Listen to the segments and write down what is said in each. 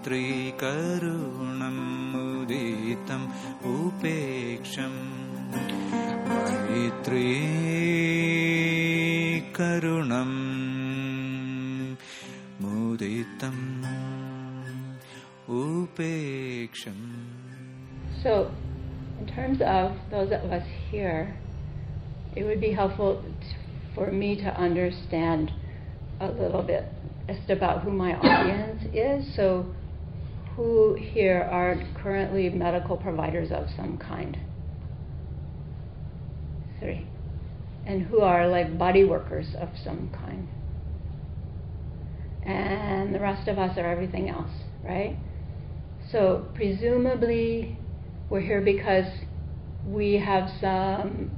मैत्रीकरुणम् मुदितम् उपेक्षम् मैत्रीकरुणम् मुदितम् उपेक्षम् So, in terms of those of us here, it would be helpful t- for me to understand a little bit just about who my audience is. So, who here are currently medical providers of some kind? Three. And who are like body workers of some kind? And the rest of us are everything else, right? So, presumably, we're here because we have some,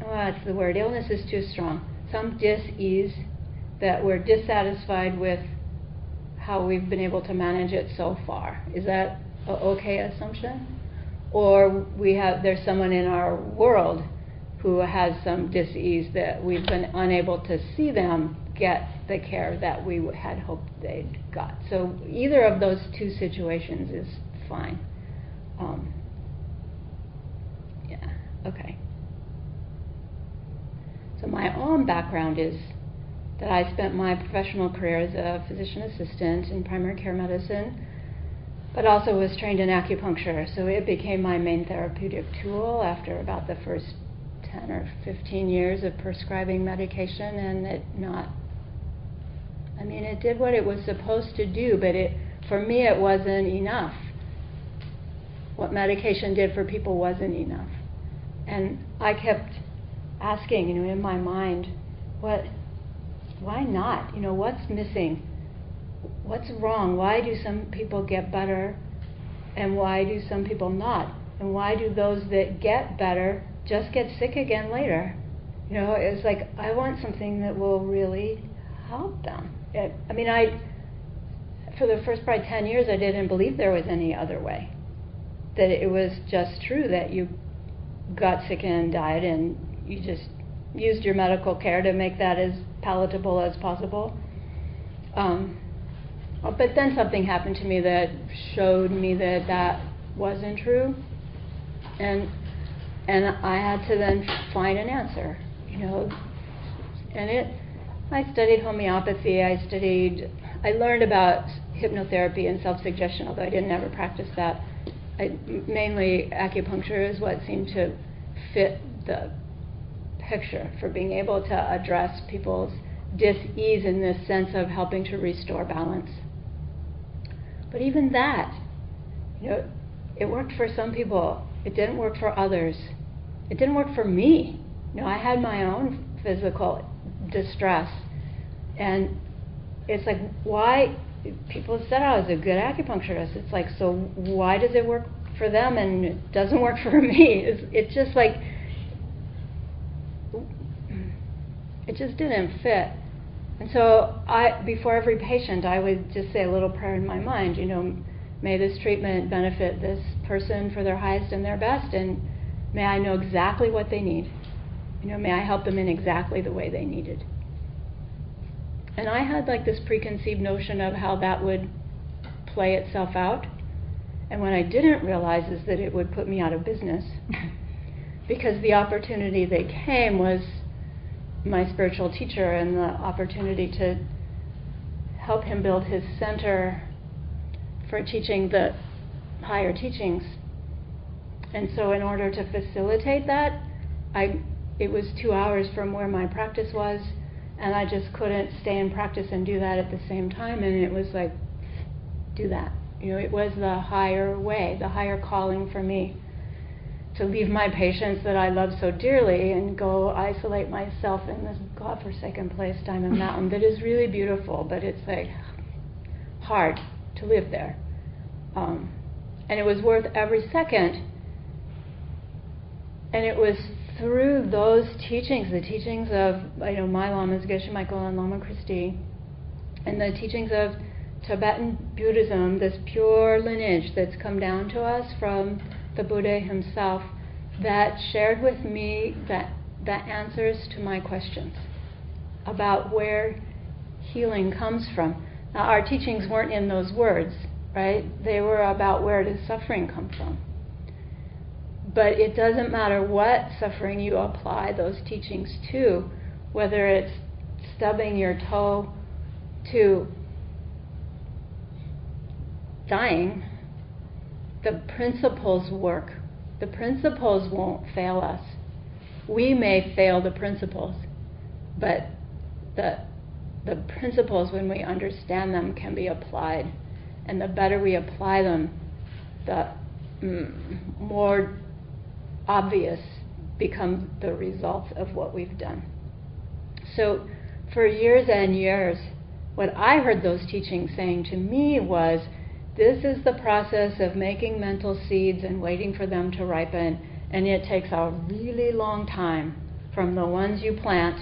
ah, oh, that's the word, illness is too strong, some dis-ease that we're dissatisfied with how we've been able to manage it so far. Is that a okay assumption? Or we have there's someone in our world who has some dis-ease that we've been unable to see them get the care that we had hoped they'd got. So either of those two situations is fine. Um, yeah, okay. So my own background is that I spent my professional career as a physician assistant in primary care medicine, but also was trained in acupuncture. So it became my main therapeutic tool after about the first 10 or 15 years of prescribing medication and it not I mean it did what it was supposed to do, but it for me it wasn't enough what medication did for people wasn't enough. And I kept asking, you know, in my mind, what, why not? You know, what's missing? What's wrong? Why do some people get better and why do some people not? And why do those that get better just get sick again later? You know, it's like, I want something that will really help them. It, I mean, I, for the first probably 10 years, I didn't believe there was any other way that it was just true that you got sick and died and you just used your medical care to make that as palatable as possible. Um, but then something happened to me that showed me that that wasn't true, and and I had to then find an answer, you know. And it, I studied homeopathy. I studied, I learned about hypnotherapy and self-suggestion, although I didn't ever practice that. I, mainly acupuncture is what seemed to fit the picture for being able to address people's dis-ease in this sense of helping to restore balance. But even that, you know, it worked for some people. It didn't work for others. It didn't work for me. You know, I had my own physical distress, and it's like, why people said oh, I was a good acupuncturist. It's like, so why does it work for them and it doesn't work for me? It's, it's just like, it just didn't fit. And so I, before every patient, I would just say a little prayer in my mind, you know, may this treatment benefit this person for their highest and their best, and may I know exactly what they need. You know, may I help them in exactly the way they needed. And I had like this preconceived notion of how that would play itself out. And what I didn't realize is that it would put me out of business. because the opportunity that came was my spiritual teacher and the opportunity to help him build his center for teaching the higher teachings. And so in order to facilitate that, I it was 2 hours from where my practice was and I just couldn't stay in practice and do that at the same time. And it was like, do that. You know, it was the higher way, the higher calling for me to leave my patients that I love so dearly and go isolate myself in this godforsaken place, Diamond Mountain, that is really beautiful, but it's like hard to live there. Um, and it was worth every second. And it was through those teachings, the teachings of you know my lamas, Geshe Michael and Lama Christie, and the teachings of Tibetan Buddhism, this pure lineage that's come down to us from the Buddha himself, that shared with me that the answers to my questions about where healing comes from. Now, our teachings weren't in those words, right? They were about where does suffering come from. But it doesn't matter what suffering you apply those teachings to, whether it's stubbing your toe to dying, the principles work. The principles won't fail us. We may fail the principles, but the, the principles, when we understand them, can be applied. And the better we apply them, the mm, more obvious become the results of what we've done. So, for years and years, what I heard those teachings saying to me was this is the process of making mental seeds and waiting for them to ripen, and it takes a really long time from the ones you plant,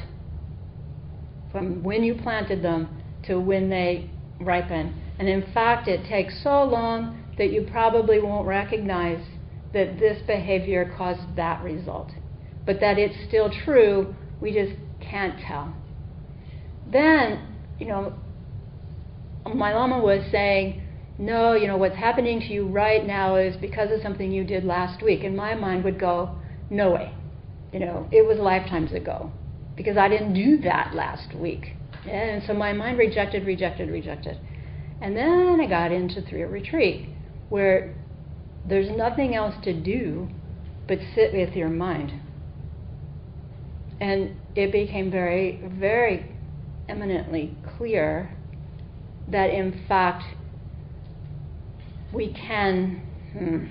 from when you planted them to when they ripen. And in fact, it takes so long that you probably won't recognize that this behavior caused that result. But that it's still true, we just can't tell. Then, you know, my Lama was saying, no, you know, what's happening to you right now is because of something you did last week. And my mind would go, no way. You know, it was lifetimes ago because I didn't do that last week. And so my mind rejected, rejected, rejected. And then I got into three retreat where there's nothing else to do but sit with your mind. And it became very, very eminently clear that in fact we can hmm,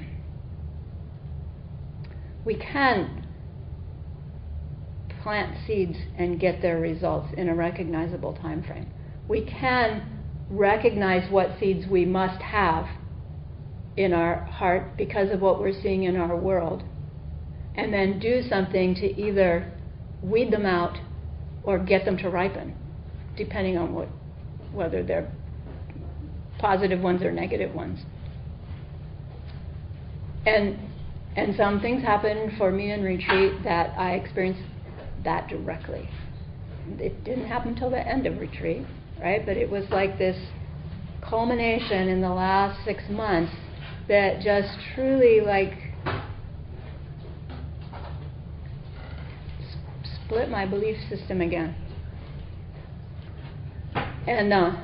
we can plant seeds and get their results in a recognizable time frame. We can recognize what seeds we must have in our heart because of what we're seeing in our world and then do something to either weed them out or get them to ripen depending on what whether they're positive ones or negative ones. And and some things happened for me in retreat that I experienced that directly. It didn't happen until the end of retreat, right? But it was like this culmination in the last six months that just truly like split my belief system again. And uh,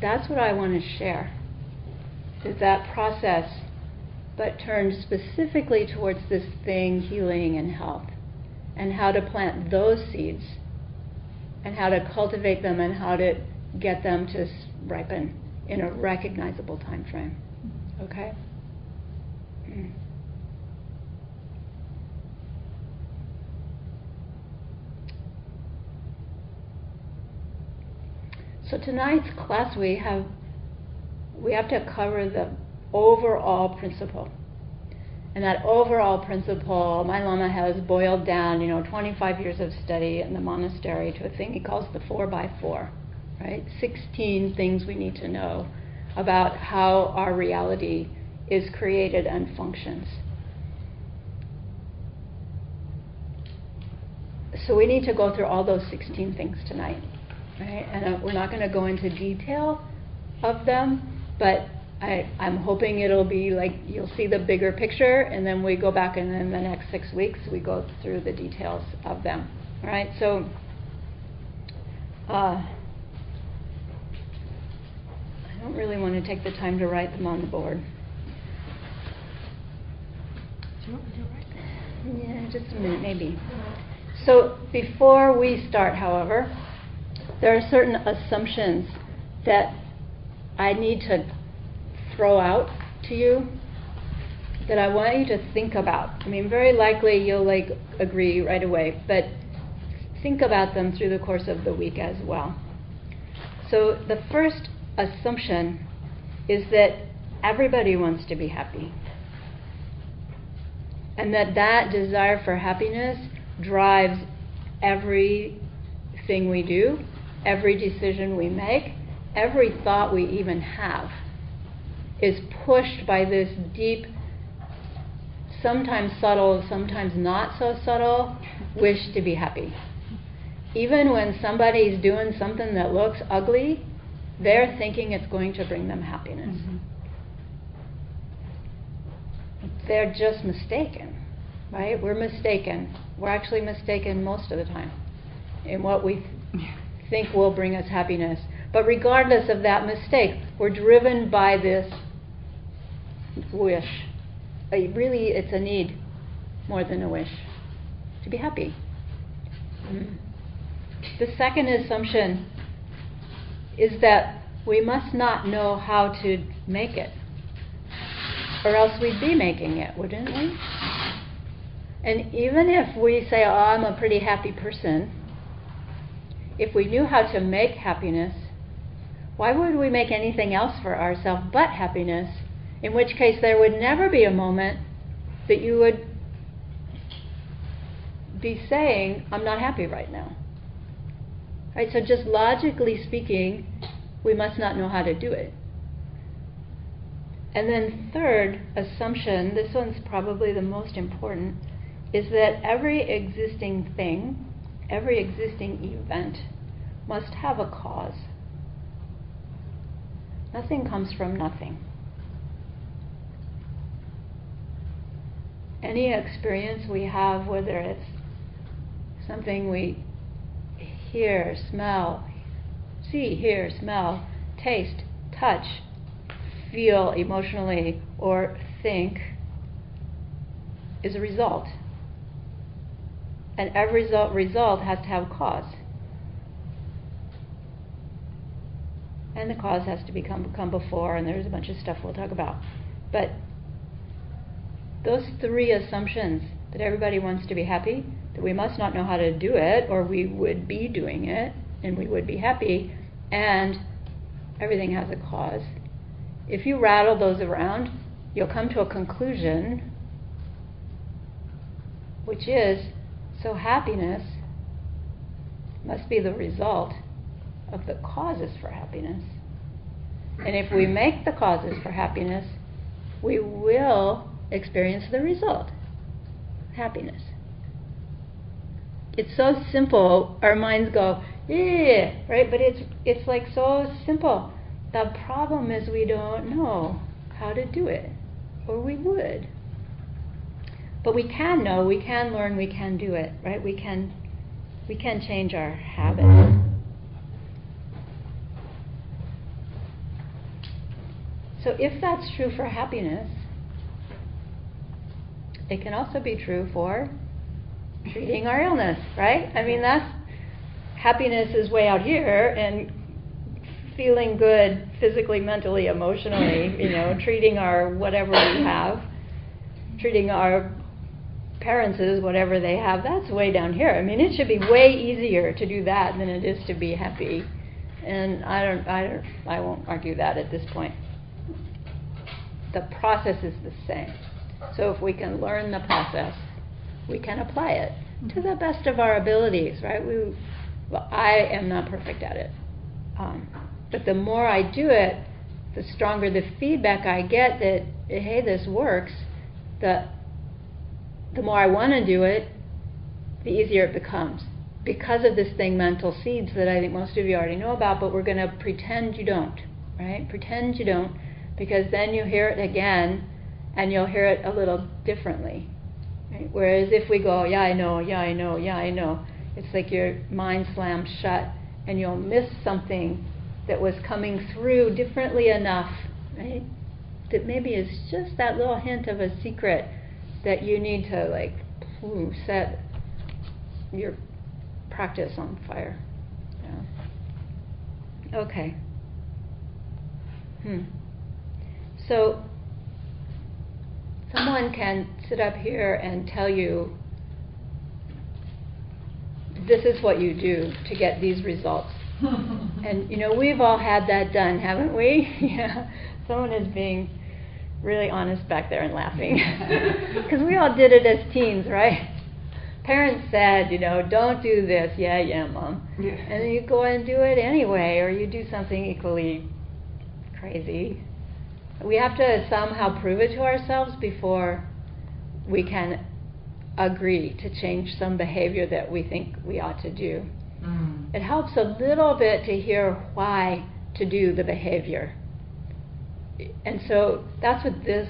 that's what I want to share. Is that process but turned specifically towards this thing, healing and health, and how to plant those seeds, and how to cultivate them, and how to get them to ripen in a recognizable time frame. Okay? So tonight's class we have we have to cover the overall principle. And that overall principle, my Lama has boiled down, you know, 25 years of study in the monastery to a thing he calls the 4 by 4 right? 16 things we need to know about how our reality is created and functions. So we need to go through all those 16 things tonight, right? And uh, we're not going to go into detail of them, but I, I'm hoping it'll be like you'll see the bigger picture, and then we go back, and then the next six weeks we go through the details of them. All right, so uh, I don't really want to take the time to write them on the board. Yeah, just a minute, maybe. So before we start, however, there are certain assumptions that I need to throw out to you that I want you to think about. I mean, very likely you'll like agree right away, but think about them through the course of the week as well. So the first assumption is that everybody wants to be happy. And that that desire for happiness drives everything we do, every decision we make, every thought we even have is pushed by this deep, sometimes subtle, sometimes not so subtle wish to be happy. Even when somebody's doing something that looks ugly, they're thinking it's going to bring them happiness. Mm-hmm. They're just mistaken, right? We're mistaken. We're actually mistaken most of the time in what we th- think will bring us happiness. But regardless of that mistake, we're driven by this wish. Uh, really, it's a need more than a wish to be happy. Mm. The second assumption is that we must not know how to make it, or else we'd be making it, wouldn't we? And even if we say, Oh, I'm a pretty happy person, if we knew how to make happiness, why would we make anything else for ourselves but happiness? In which case, there would never be a moment that you would be saying, I'm not happy right now. Right? So, just logically speaking, we must not know how to do it. And then, third assumption, this one's probably the most important, is that every existing thing, every existing event must have a cause. Nothing comes from nothing. Any experience we have, whether it's something we hear, smell, see, hear, smell, taste, touch, feel emotionally, or think, is a result. And every result, result has to have a cause. And the cause has to become come before, and there's a bunch of stuff we'll talk about. But those three assumptions that everybody wants to be happy, that we must not know how to do it, or we would be doing it, and we would be happy, and everything has a cause. If you rattle those around, you'll come to a conclusion, which is so happiness must be the result of the causes for happiness. And if we make the causes for happiness, we will experience the result happiness. It's so simple, our minds go, yeah, right? But it's, it's like so simple. The problem is we don't know how to do it, or we would. But we can know, we can learn, we can do it, right? We can, we can change our habits. So if that's true for happiness, it can also be true for treating our illness, right? I mean, that's happiness is way out here, and feeling good physically, mentally, emotionally, you know, treating our whatever we have, treating our parents whatever they have, that's way down here. I mean, it should be way easier to do that than it is to be happy. And I don't, I don't, I won't argue that at this point. The process is the same. So if we can learn the process, we can apply it to the best of our abilities, right? We, well, I am not perfect at it. Um, but the more I do it, the stronger the feedback I get that, hey, this works, the, the more I want to do it, the easier it becomes. Because of this thing, mental seeds, that I think most of you already know about, but we're going to pretend you don't, right? Pretend you don't, because then you hear it again and you'll hear it a little differently. Right? Whereas if we go, yeah, I know, yeah, I know, yeah, I know, it's like your mind slams shut and you'll miss something that was coming through differently enough, right? That maybe is just that little hint of a secret that you need to like set your practice on fire. Yeah. Okay. Hmm. So someone can sit up here and tell you this is what you do to get these results. and you know, we've all had that done, haven't we? yeah. Someone is being really honest back there and laughing. Because we all did it as teens, right? Parents said, you know, don't do this. Yeah, yeah, mom. Yeah. And then you go and do it anyway, or you do something equally crazy. We have to somehow prove it to ourselves before we can agree to change some behavior that we think we ought to do. Mm. It helps a little bit to hear why to do the behavior. And so that's what this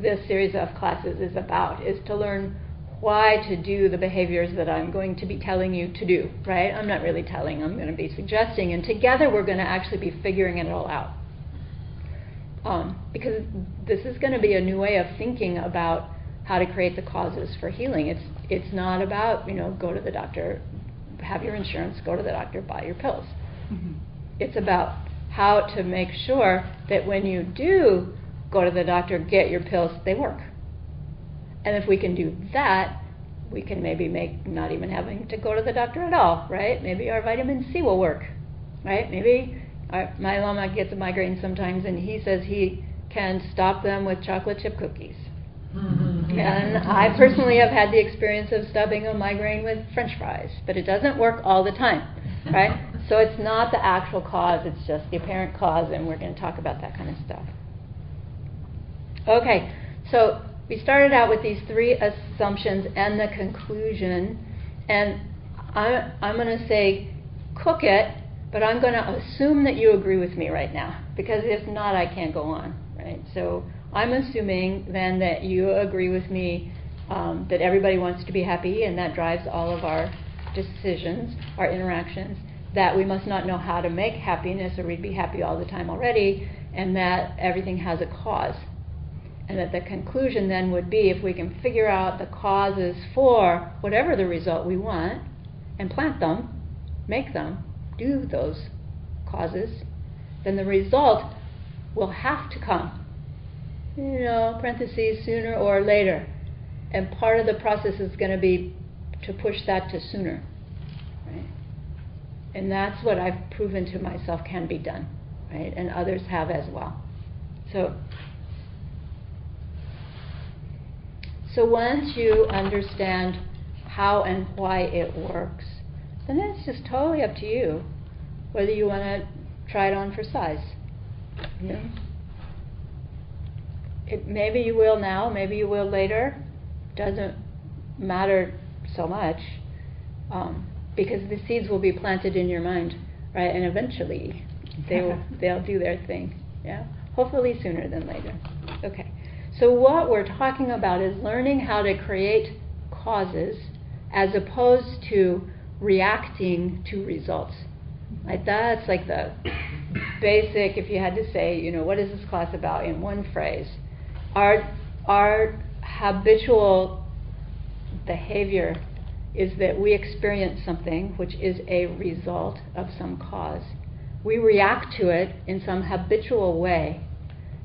this series of classes is about is to learn why to do the behaviors that I'm going to be telling you to do, right? I'm not really telling, I'm going to be suggesting and together we're going to actually be figuring it all out. Um, because this is going to be a new way of thinking about how to create the causes for healing. It's it's not about you know go to the doctor, have your insurance, go to the doctor, buy your pills. Mm-hmm. It's about how to make sure that when you do go to the doctor, get your pills, they work. And if we can do that, we can maybe make not even having to go to the doctor at all, right? Maybe our vitamin C will work, right? Maybe our, my lama gets a migraine sometimes, and he says he can stop them with chocolate chip cookies. Mm-hmm. And I personally have had the experience of stopping a migraine with french fries, but it doesn't work all the time, right? so it's not the actual cause, it's just the apparent cause, and we're going to talk about that kind of stuff. Okay, so we started out with these three assumptions and the conclusion, and I, I'm going to say cook it, but I'm going to assume that you agree with me right now, because if not, I can't go on, right? So I'm assuming then that you agree with me um, that everybody wants to be happy, and that drives all of our decisions, our interactions, that we must not know how to make happiness or we'd be happy all the time already, and that everything has a cause. And that the conclusion then would be if we can figure out the causes for whatever the result we want and plant them, make them, do those causes, then the result will have to come. You know, parentheses, sooner or later. And part of the process is going to be to push that to sooner. Right? And that's what I've proven to myself can be done, right? And others have as well. So So once you understand how and why it works, then it's just totally up to you whether you want to try it on for size. Know? it, maybe you will now, maybe you will later. Doesn't matter so much um, because the seeds will be planted in your mind, right? And eventually they will they'll do their thing. Yeah, hopefully sooner than later. Okay. So, what we're talking about is learning how to create causes as opposed to reacting to results. Like that's like the basic, if you had to say, you know, what is this class about in one phrase? Our, our habitual behavior is that we experience something which is a result of some cause. We react to it in some habitual way,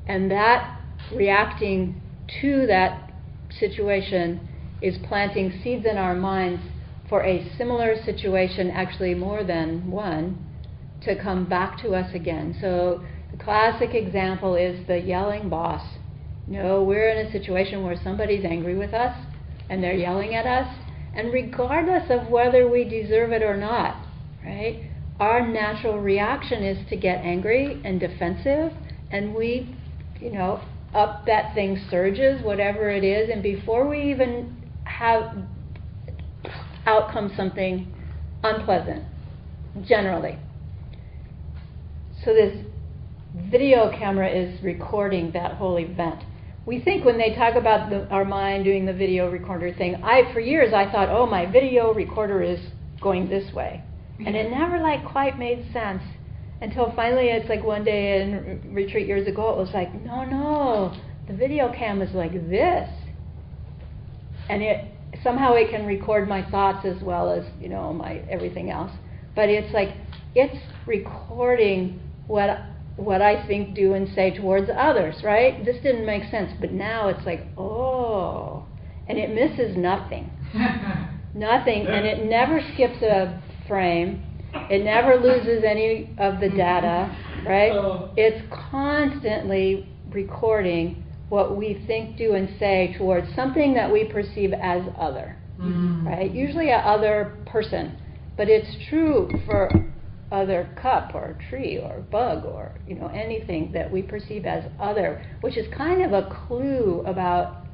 and that reacting to that situation is planting seeds in our minds for a similar situation, actually more than one, to come back to us again. So the classic example is the yelling boss. No, we're in a situation where somebody's angry with us and they're yelling at us, and regardless of whether we deserve it or not, right? Our natural reaction is to get angry and defensive, and we, you know, up that thing surges, whatever it is, and before we even have out comes something unpleasant, generally. So this video camera is recording that whole event. We think when they talk about the, our mind doing the video recorder thing, I for years I thought, oh, my video recorder is going this way, and it never like quite made sense until finally it's like one day in retreat years ago it was like no no the video cam is like this and it somehow it can record my thoughts as well as you know my everything else but it's like it's recording what what I think do and say towards others right this didn't make sense but now it's like oh and it misses nothing nothing and it never skips a frame it never loses any of the data, right? Oh. It's constantly recording what we think, do, and say towards something that we perceive as other, mm-hmm. right? Usually a other person, but it's true for other cup or tree or bug or you know anything that we perceive as other, which is kind of a clue about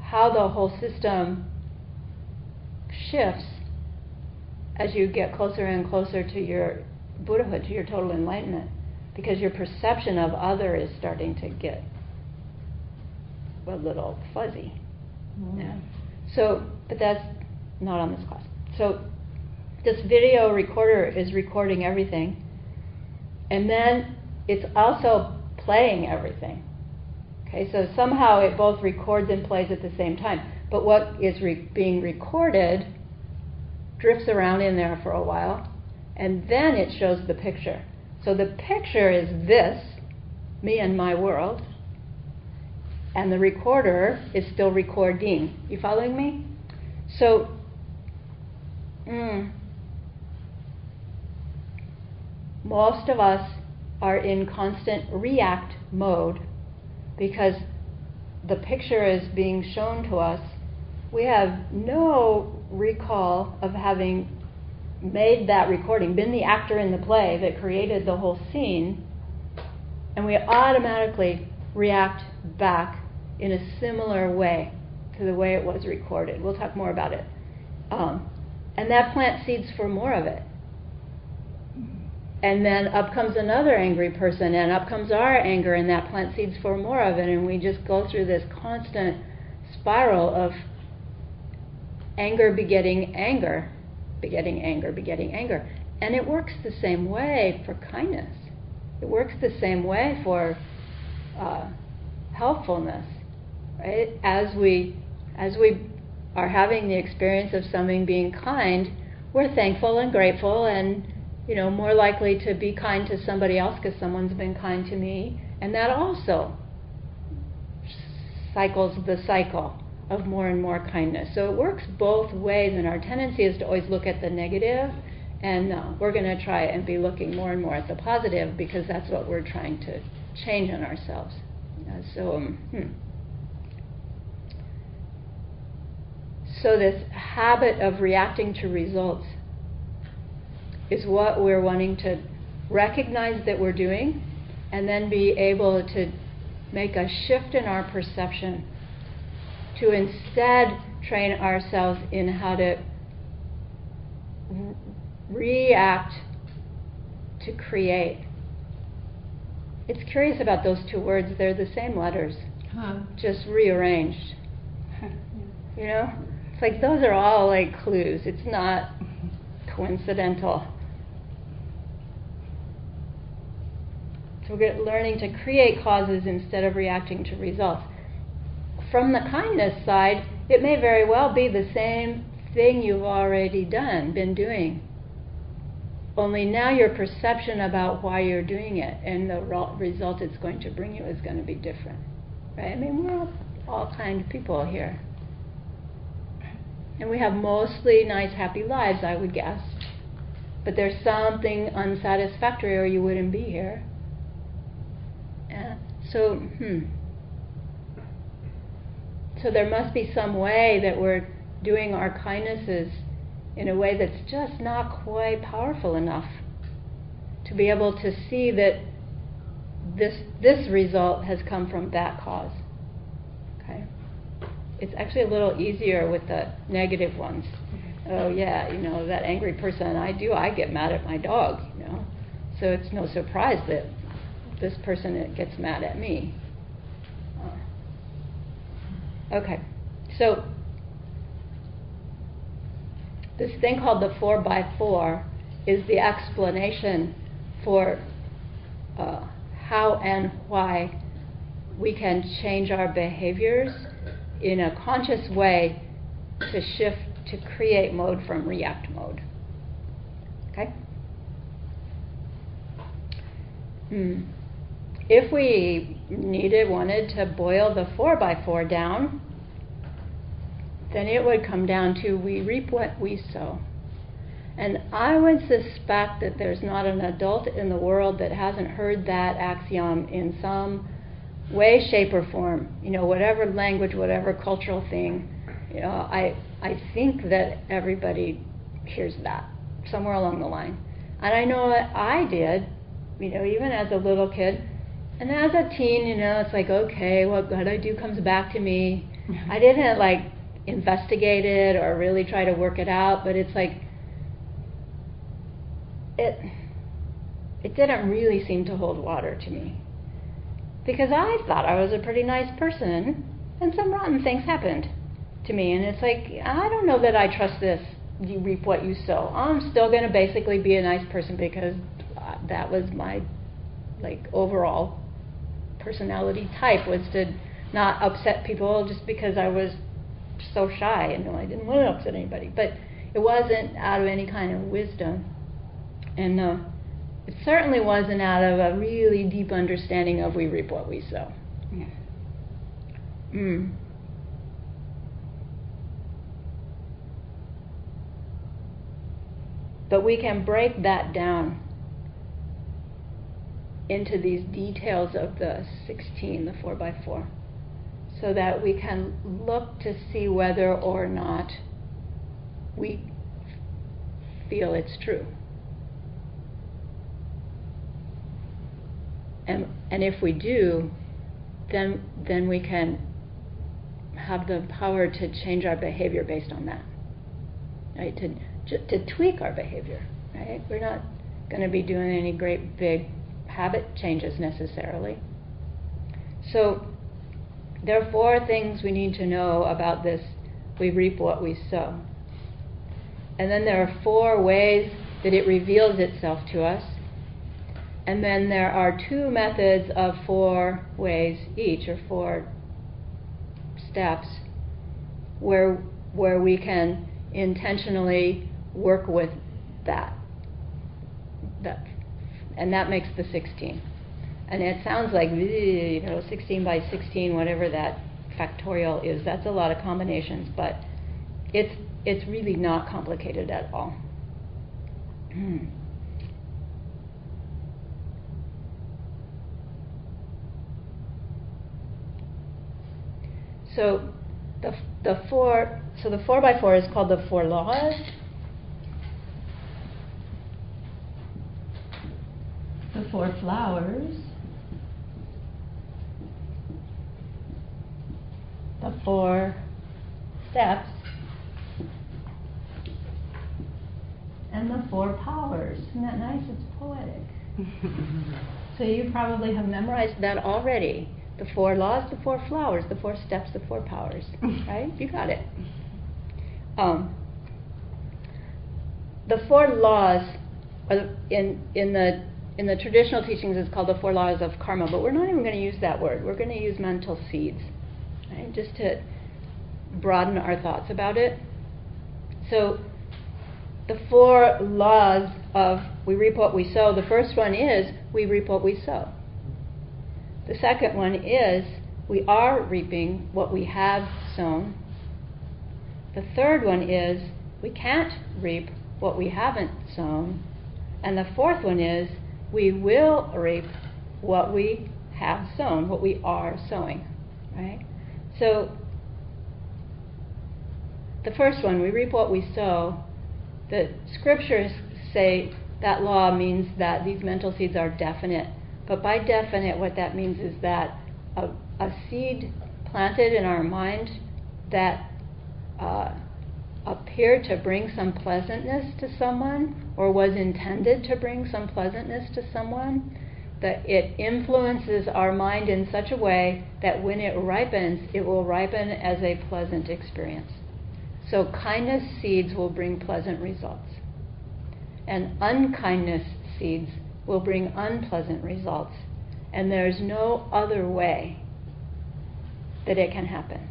how the whole system shifts as you get closer and closer to your Buddhahood, to your total enlightenment. because your perception of other is starting to get a little fuzzy. Mm. Yeah. So, but that's not on this class. So, this video recorder is recording everything, and then it's also playing everything. Okay, so somehow it both records and plays at the same time. But what is re- being recorded drifts around in there for a while, and then it shows the picture. So the picture is this, me and my world, and the recorder is still recording. You following me? So, mm, most of us are in constant react mode because the picture is being shown to us. We have no recall of having made that recording, been the actor in the play that created the whole scene, and we automatically react back in a similar way to the way it was recorded. We'll talk more about it. Um, and that plant seeds for more of it. And then up comes another angry person, and up comes our anger, and that plant seeds for more of it. And we just go through this constant spiral of anger begetting anger, begetting anger, begetting anger. And it works the same way for kindness. It works the same way for uh, helpfulness, right? As we as we are having the experience of something being kind, we're thankful and grateful, and you know more likely to be kind to somebody else because someone's been kind to me, and that also cycles the cycle of more and more kindness. So it works both ways, and our tendency is to always look at the negative, and uh, we're going to try and be looking more and more at the positive because that's what we're trying to change in ourselves. Uh, so, hmm. So this habit of reacting to results is what we're wanting to recognize that we're doing, and then be able to make a shift in our perception to instead train ourselves in how to react to create. It's curious about those two words, they're the same letters, Huh. just rearranged. You know? It's like those are all like clues. It's not coincidental. So we're learning to create causes instead of reacting to results. From the kindness side, it may very well be the same thing you've already done, been doing. Only now your perception about why you're doing it and the result it's going to bring you is going to be different. Right? I mean, we're all, kind of people here. And we have mostly nice, happy lives, I would guess. But there's something unsatisfactory or you wouldn't be here. Yeah. So, hmm. So there must be some way that we're doing our kindnesses in a way that's just not quite powerful enough to be able to see that this this result has come from that cause. It's actually a little easier with the negative ones. Oh yeah, you know, that angry person I do, I get mad at my dog, you know. So it's no surprise that this person gets mad at me. Uh, okay. So this thing called the 4 by 4 is the explanation for uh, how and why we can change our behaviors in a conscious way to shift to create mode from react mode. Okay? Hmm. If we needed, wanted to boil the 4 by 4 down, then it would come down to we reap what we sow. And I would suspect that there's not an adult in the world that hasn't heard that axiom in some way, shape, or form. You know, whatever language, whatever cultural thing. You know, I I think that everybody hears that somewhere along the line. And I know that I did. You know, even as a little kid, and as a teen, you know, it's like okay, what good I do comes back to me. I didn't like investigate it or really try to work it out, but it's like it it didn't really seem to hold water to me. Because I thought I was a pretty nice person, and some rotten things happened to me. And it's like, I don't know that I trust this. You reap what you sow. I'm still going to basically be a nice person because that was my like overall personality type was to not upset people just because I was so shy and I didn't want to upset anybody. But it wasn't out of any kind of wisdom, and uh, it certainly wasn't out of a really deep understanding of we reap what we sow. Yeah. Mm. But we can break that down into these details of the 16, the 4x4, so that we can look to see whether or not we feel it's true. And, and if we do, then, then we can have the power to change our behavior based on that. Right? To, to tweak our behavior. Right? We're not going to be doing any great big habit changes necessarily. So, there are four things we need to know about this we reap what we sow. And then there are four ways that it reveals itself to us. And then there are two methods of four ways each, or four steps, where, where we can intentionally work with that. that. And that makes the 16. And it sounds like, you know, 16 by 16, whatever that factorial is, that's a lot of combinations, but it's it's really not complicated at all. so the, the four so the four by four is called the four laws. The four flowers. The four steps and the four powers. Isn't that nice? It's poetic. so you probably have memorized that already. The four laws, the four flowers, the four steps, the four powers. right? You got it. Um, the four laws in in the in the traditional teachings is called the four laws of karma, but we're not even going to use that word. We're going to use mental seeds, right? Just to broaden our thoughts about it. So the four laws of we reap what we sow. The first one is we reap what we sow. The second one is we are reaping what we have sown. The third one is we can't reap what we haven't sown. And the fourth one is we will reap what we have sown, what we are sowing. Right? So the first one, we reap what we sow, the scriptures say that law means that these mental seeds are definite. But by definite, what that means is that a, a seed planted in our mind that uh, appeared to bring some pleasantness to someone or was intended to bring some pleasantness to someone, that it influences our mind in such a way that when it ripens, it will ripen as a pleasant experience. So, kindness seeds will bring pleasant results, and unkindness seeds will bring unpleasant results. And there's no other way that it can happen.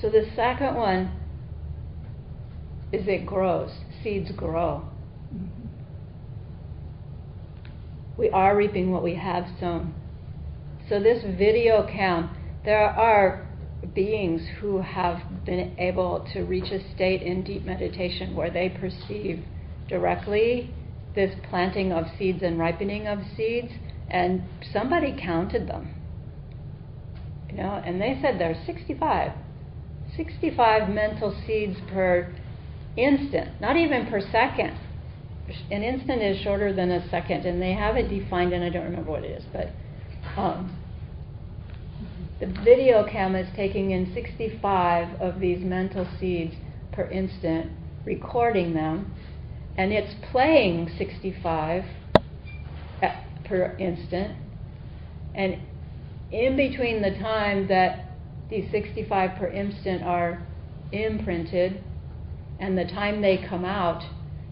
So, the second one is it grows, seeds grow. Mm-hmm. We are reaping what we have sown. So, this video cam, there are beings who have been able to reach a state in deep meditation where they perceive directly this planting of seeds and ripening of seeds, and somebody counted them. You know, and they said there there's 65. 65 mental seeds per instant, not even per second. An instant is shorter than a second, and they have it defined, and I don't remember what it is, but um, the video cam is taking in 65 of these mental seeds per instant, recording them, and it's playing 65 per instant. And in between the time that these 65 per instant are imprinted and the time they come out,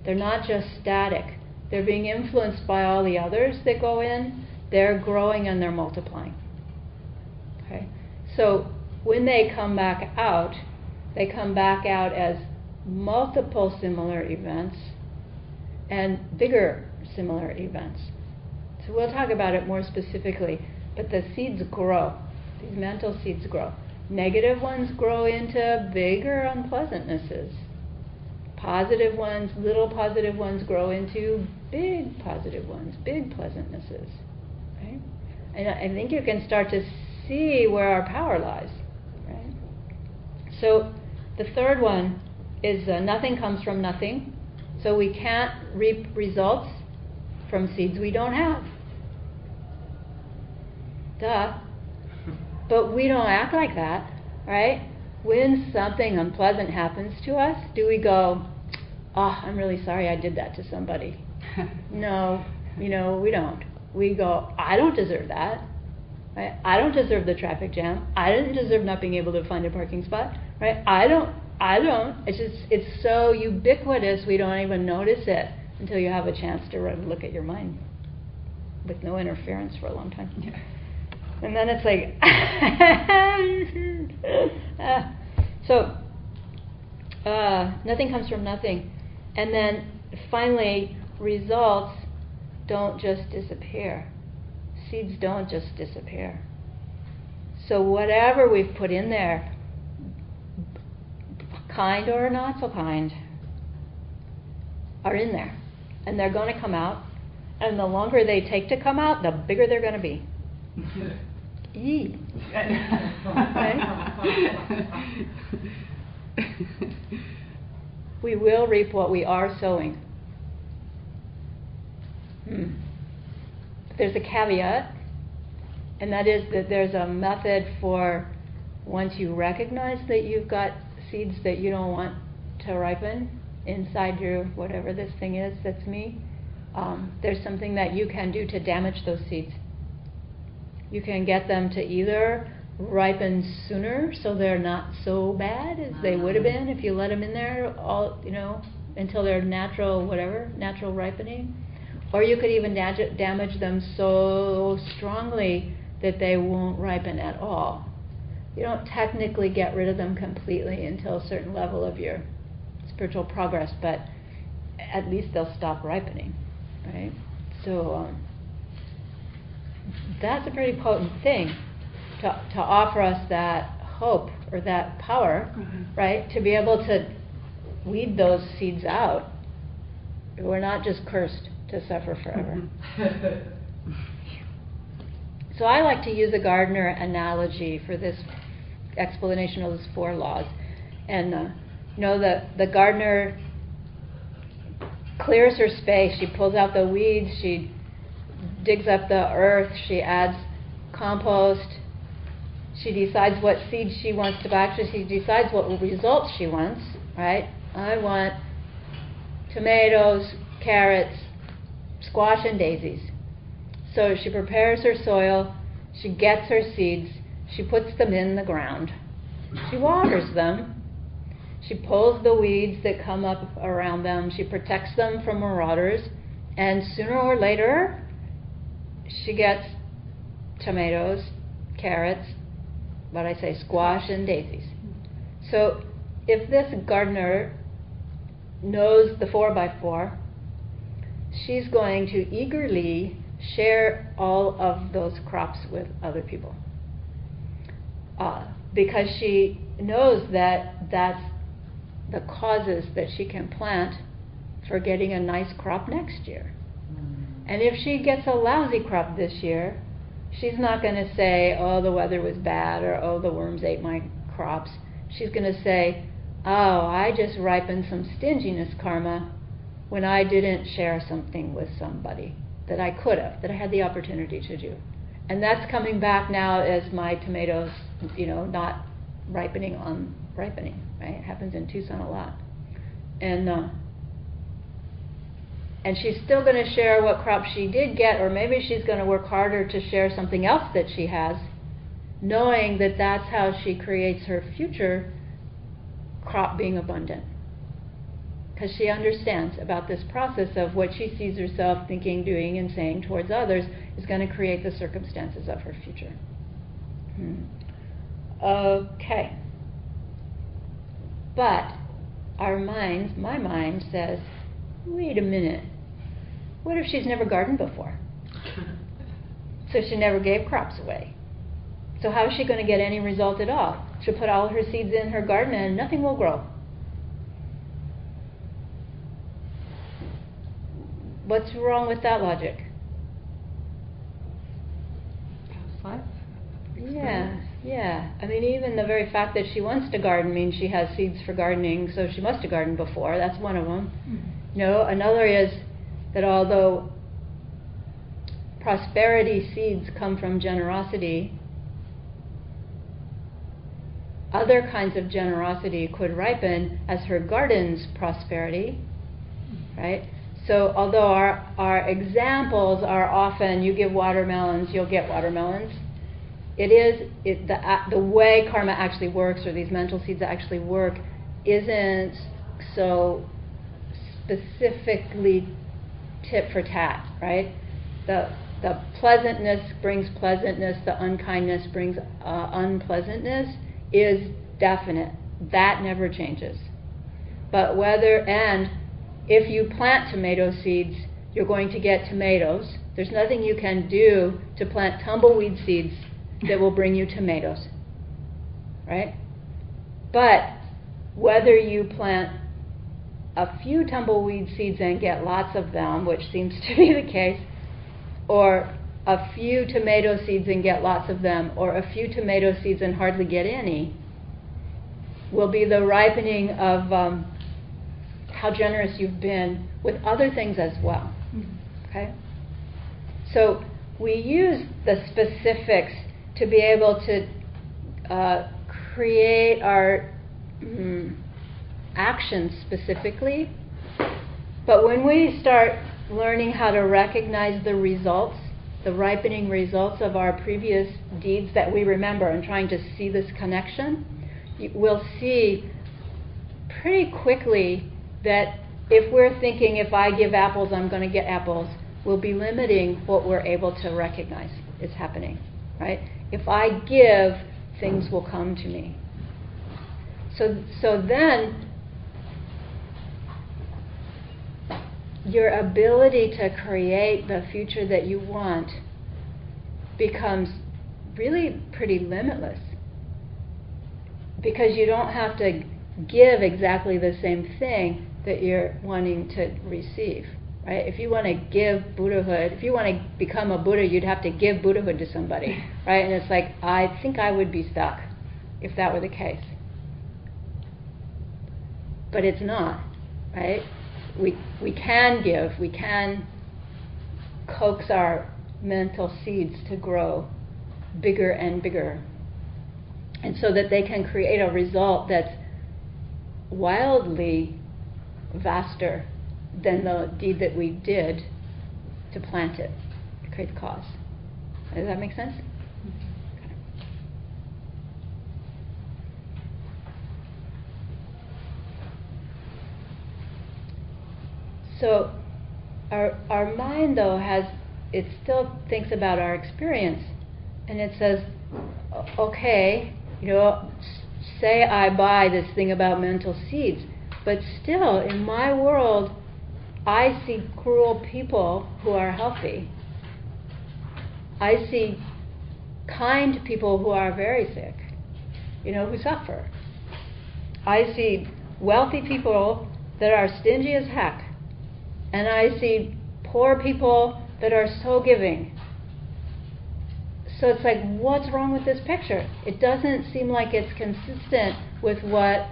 they're not just static. They're being influenced by all the others that go in. They're growing and they're multiplying. So when they come back out, they come back out as multiple similar events and bigger similar events. So we'll talk about it more specifically, but the seeds grow. These mental seeds grow. Negative ones grow into bigger unpleasantnesses. Positive ones, little positive ones grow into big positive ones, big pleasantnesses. And I think you can start to see where our power lies. Right? So the third one is uh, nothing comes from nothing. So we can't reap results from seeds we don't have. Duh. But we don't act like that, right? When something unpleasant happens to us, do we go, oh, I'm really sorry I did that to somebody? no, you know, we don't. We go, I don't deserve that. Right? I don't deserve the traffic jam. I didn't deserve not being able to find a parking spot. Right? I don't. I don't. It's just it's so ubiquitous we don't even notice it until you have a chance to look at your mind with no interference for a long time. Yeah. And then it's like, uh, so uh, nothing comes from nothing. And then finally, results don't just disappear. Seeds don't just disappear. So whatever we've put in there, kind or not so kind, are in there. And they're going to come out. And the longer they take to come out, the bigger they're going to be. E. we will reap what we are sowing. Hmm. There's a caveat, and that is that there's a method for once you recognize that you've got seeds that you don't want to ripen inside your whatever this thing is that's me, um, there's something that you can do to damage those seeds. You can get them to either ripen sooner so they're not so bad as they would have been if you let them in there all you know until they're natural whatever natural ripening or you could even damage them so strongly that they won't ripen at all you don't technically get rid of them completely until a certain level of your spiritual progress but at least they'll stop ripening right so um, that's a pretty potent thing to, to offer us that hope or that power, mm-hmm. right? To be able to weed those seeds out. We're not just cursed to suffer forever. So I like to use a gardener analogy for this explanation of those four laws. And, uh, you know, the, the gardener clears her space. She pulls out the weeds. She digs up the earth, she adds compost, she decides what seeds she wants to buy. Actually, she decides what results she wants, right? I want tomatoes, carrots, squash, and daisies. So she prepares her soil, she gets her seeds, she puts them in the ground, she waters them, she pulls the weeds that come up around them, she protects them from marauders, and sooner or later, she gets tomatoes, carrots, what I say, squash and daisies. So if this gardener knows the four by four, she's going to eagerly share all of those crops with other people. Uh, because she knows that that's the causes that she can plant for getting a nice crop next year. And if she gets a lousy crop this year, she's not going to say, oh, the weather was bad or oh, the worms ate my crops. She's going to say, oh, I just ripened some stinginess karma when I didn't share something with somebody that I could have, that I had the opportunity to do. And that's coming back now as my tomatoes, you know, not ripening on ripening, right? It happens in Tucson a lot. and uh, and she's still going to share what crop she did get, or maybe she's going to work harder to share something else that she has, knowing that that's how she creates her future crop being abundant. Because she understands about this process of what she sees herself thinking, doing, and saying towards others is going to create the circumstances of her future. Hmm. Okay. But our mind, my mind says, wait a minute. What if she's never gardened before? so she never gave crops away. So how is she going to get any result at all? She'll put all her seeds in her garden and nothing will grow. What's wrong with that logic? Yeah, yeah. I mean, even the very fact that she wants to garden means she has seeds for gardening, so she must have gardened before. That's one of them. Mm-hmm. No, another is that although prosperity seeds come from generosity, other kinds of generosity could ripen as her garden's prosperity, right? So, although our, our examples are often you give watermelons, you'll get watermelons, it is it, the, the way karma actually works or these mental seeds actually work isn't so specifically tit for tat, right? The the pleasantness brings pleasantness, the unkindness brings uh, unpleasantness is definite. That never changes. But whether and if you plant tomato seeds, you're going to get tomatoes. There's nothing you can do to plant tumbleweed seeds that will bring you tomatoes. Right? But whether you plant a few tumbleweed seeds and get lots of them, which seems to be the case, or a few tomato seeds and get lots of them, or a few tomato seeds and hardly get any, will be the ripening of um, how generous you've been with other things as well. Mm-hmm. Okay? So we use the specifics to be able to uh, create our mm, actions specifically. But when we start learning how to recognize the results, the ripening results of our previous deeds that we remember and trying to see this connection, we'll see pretty quickly that if we're thinking if I give apples, I'm going to get apples, we'll be limiting what we're able to recognize is happening, right? If I give, things will come to me. So, so then your ability to create the future that you want becomes really pretty limitless because you don't have to give exactly the same thing that you're wanting to receive right? If you want to give buddhahood if you want to become a buddha you'd have to give buddhahood to somebody right? And it's like i think i would be stuck if that were the case. But it's not right? We, we can give, we can coax our mental seeds to grow bigger and bigger. And so that they can create a result that's wildly vaster than the deed that we did to plant it, to create the cause. Does that make sense? So our our mind though has it still thinks about our experience and it says okay you know say i buy this thing about mental seeds but still in my world i see cruel people who are healthy i see kind people who are very sick you know who suffer i see wealthy people that are stingy as heck and I see poor people that are so giving. So it's like, what's wrong with this picture? It doesn't seem like it's consistent with what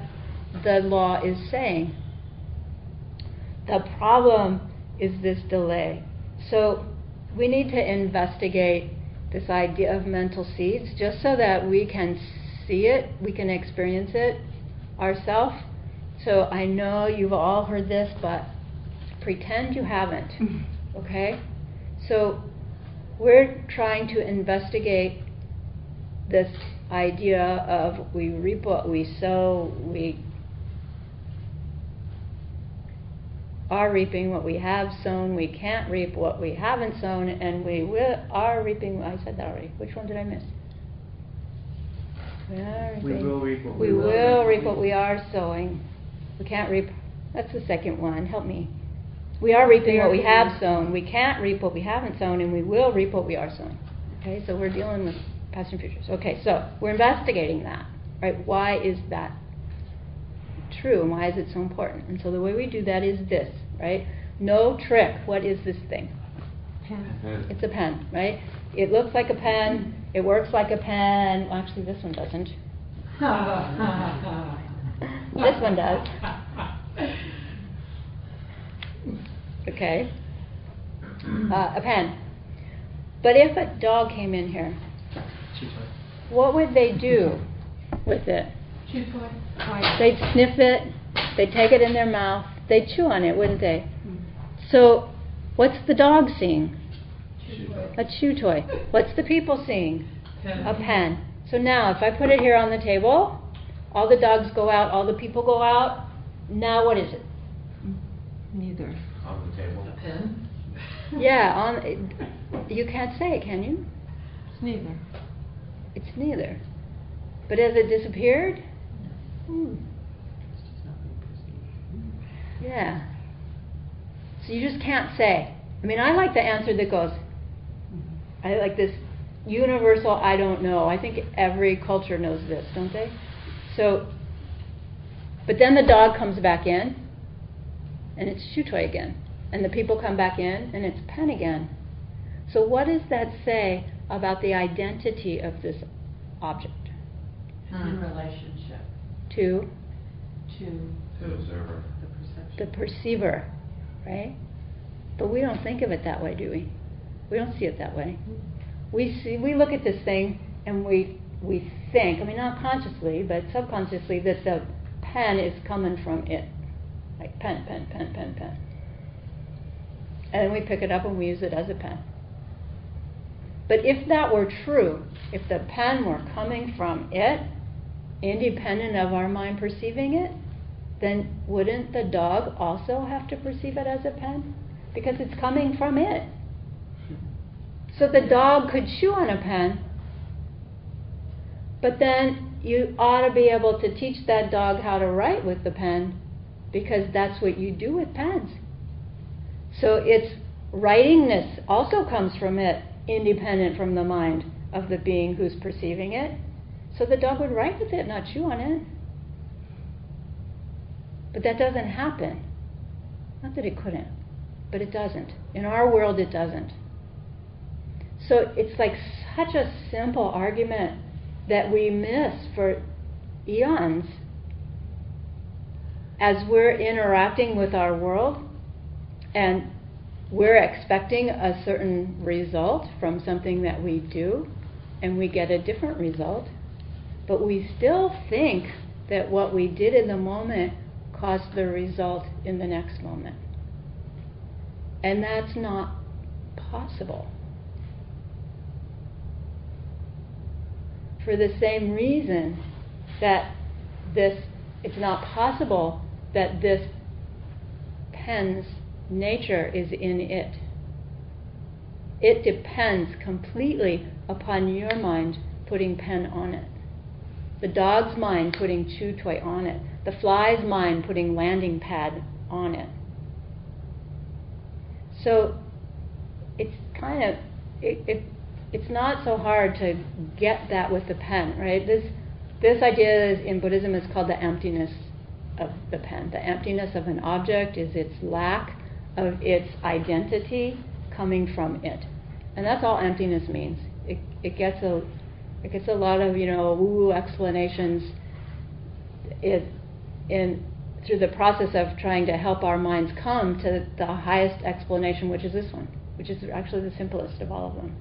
the law is saying. The problem is this delay. So we need to investigate this idea of mental seeds just so that we can see it, we can experience it ourselves, So I know you've all heard this, but pretend you haven't. Okay? So we're trying to investigate this idea of we reap what we sow, we are reaping what we have sown, we can't reap what we haven't sown, and we will, are reaping. I said that already. Which one did I miss? We, are We reaping- will reap what we we will will reap. reap what we are sowing. We can't reap. That's the second one. Help me. We are reaping what we have sown. We can't reap what we haven't sown, and we will reap what we are sowing. Okay, so we're dealing with past and futures. Okay, so we're investigating that, right? Why is that true, and why is it so important? And so the way we do that is this, right? No trick. What is this thing? Pen. It's a pen, right? It looks like a pen. It works like a pen. Well, actually, this one doesn't. This one does. Okay. Uh, a pen. But if a dog came in here, what would they do with it? They'd sniff it, they'd take it in their mouth, they'd chew on it, wouldn't they? So, what's the dog seeing? A chew toy. What's the people seeing? A pen. So now, if I put it here on the table, all the dogs go out, all the people go out. Now, what is it? Neither. On the table. A pen? Yeah, on. You can't say, it, can you? It's neither. It's neither. But has it disappeared? Hmm. Yeah. So you just can't say. I mean, I like the answer that goes, I like this universal I don't know. I think every culture knows this, don't they? So, but then the dog comes back in, and it's chew toy again. And the people come back in, and it's pen again. So, what does that say about the identity of this object? In relationship To to To observer. The perceiver, right? But we don't think of it that way, do we? We don't see it that way. We see, we look at this thing and we we think, I mean, not consciously, but subconsciously, that the pen is coming from it, like pen, pen, pen, pen, pen. And then we pick it up and we use it as a pen. But if that were true, if the pen were coming from it, independent of our mind perceiving it, then wouldn't the dog also have to perceive it as a pen? Because it's coming from it. So the dog could chew on a pen, but then you ought to be able to teach that dog how to write with the pen because that's what you do with pens. So its writingness also comes from it, independent from the mind of the being who's perceiving it. So the dog would write with it, not chew on it. But that doesn't happen. Not that it couldn't, but it doesn't. In our world, it doesn't. So it's like such a simple argument that we miss for eons as we're interacting with our world and we're expecting a certain result from something that we do and we get a different result, but we still think that what we did in the moment caused the result in the next moment. And that's not possible. For the same reason that this, it's not possible that this pen's nature is in it. It depends completely upon your mind putting pen on it. The dog's mind putting chew toy on it. The fly's mind putting landing pad on it. So it's kind of it, it it's not so hard to get that with the pen, right? This this idea is, in Buddhism is called the emptiness of the pen. The emptiness of an object is its lack of its identity coming from it, and that's all emptiness means. It it gets a it gets a lot of you know woo woo explanations. It in through the process of trying to help our minds come to the highest explanation, which is this one, which is actually the simplest of all of them.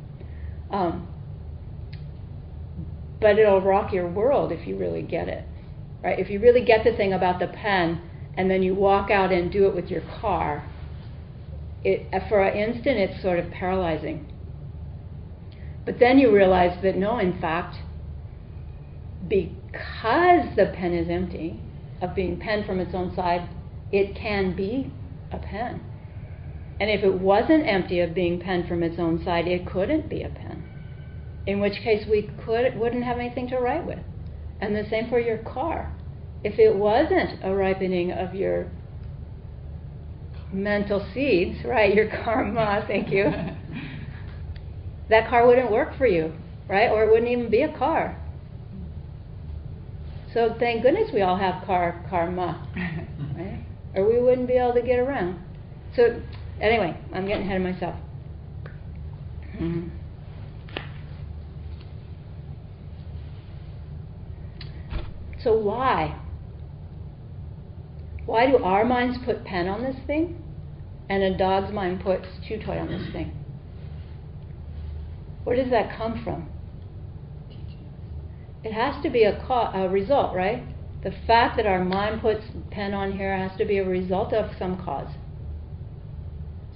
Um, but it'll rock your world if you really get it, right? If you really get the thing about the pen and then you walk out and do it with your car, it, for an instant it's sort of paralyzing. But then you realize that no, in fact, because the pen is empty, of being pen from its own side, it can be a pen. And if it wasn't empty of being pen from its own side, it couldn't be a pen. In which case we could wouldn't have anything to write with. And the same for your car. If it wasn't a ripening of your mental seeds, right, your karma, thank you. that car wouldn't work for you, right? Or it wouldn't even be a car. So thank goodness we all have car karma, right? Or we wouldn't be able to get around. So anyway, I'm getting ahead of myself. Mhm. So why? Why do our minds put pen on this thing, and a dog's mind puts chew toy on this thing? Where does that come from? It has to be a, co- a result, right? The fact that our mind puts pen on here has to be a result of some cause.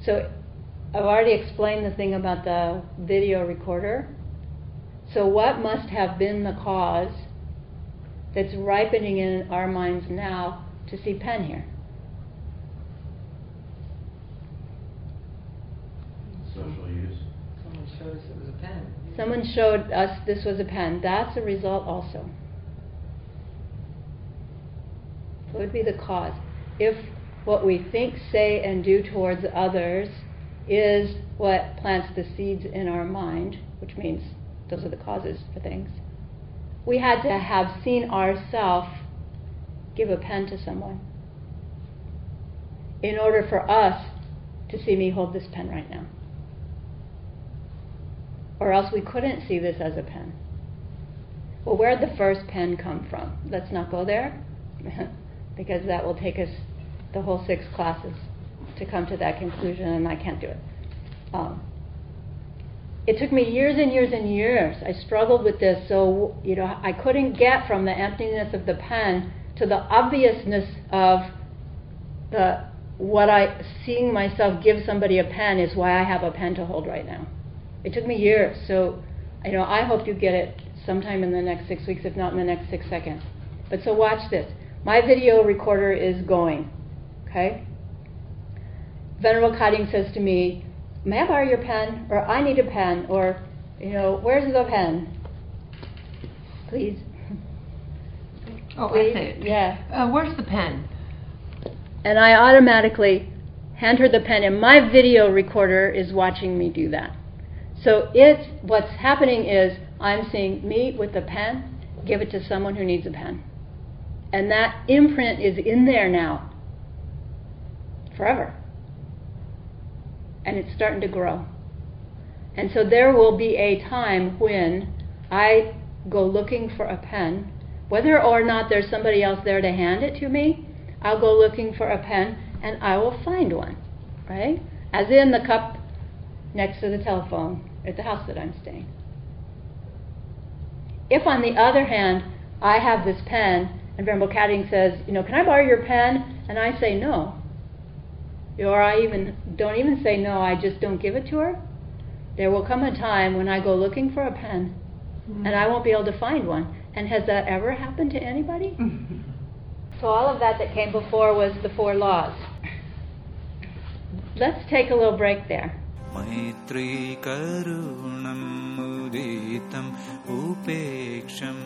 So I've already explained the thing about the video recorder. So what must have been the cause that's ripening in our minds now to see pen here? Social use. Someone showed us it was a pen. Someone showed us this was a pen. That's a result also. What would be the cause? If what we think, say, and do towards others is what plants the seeds in our mind, which means those are the causes for things, we had to have seen ourself give a pen to someone in order for us to see me hold this pen right now or else we couldn't see this as a pen. Well, where'd the first pen come from? Let's not go there, because that will take us the whole six classes to come to that conclusion, and I can't do it. Um, it took me years and years and years. I struggled with this, so you know I couldn't get from the emptiness of the pen to the obviousness of the what I seeing myself give somebody a pen is why I have a pen to hold right now. It took me years, so you know I hope you get it sometime in the next six weeks, if not in the next six seconds. But so watch this. My video recorder is going. Okay. Venerable Kading says to me, "May I borrow your pen?" or "I need a pen," or you know, "Where's the pen?" Please. Oh, Please. I see it. Yeah. Uh, where's the pen? And I automatically hand her the pen, and my video recorder is watching me do that. So it's what's happening is I'm seeing me with a pen, give it to someone who needs a pen. And that imprint is in there now. Forever. And it's starting to grow. And so there will be a time when I go looking for a pen, whether or not there's somebody else there to hand it to me, I'll go looking for a pen and I will find one, right? As in the cup next to the telephone at the house that I'm staying. If, on the other hand, I have this pen and Venerable Kading says, you know, can I borrow your pen? And I say no, or I even don't even say no, I just don't give it to her. There will come a time when I go looking for a pen mm-hmm. and I won't be able to find one. And has that ever happened to anybody? Mm-hmm. So all of that that came before was the four laws. Let's take a little break there. मैत्रीकरुणम् मुदितम् उपेक्षम्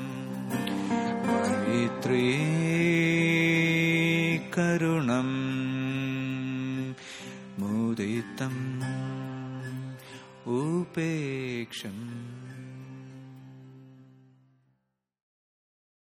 मैत्रीकरुणम् मुदितम् उपेक्षम्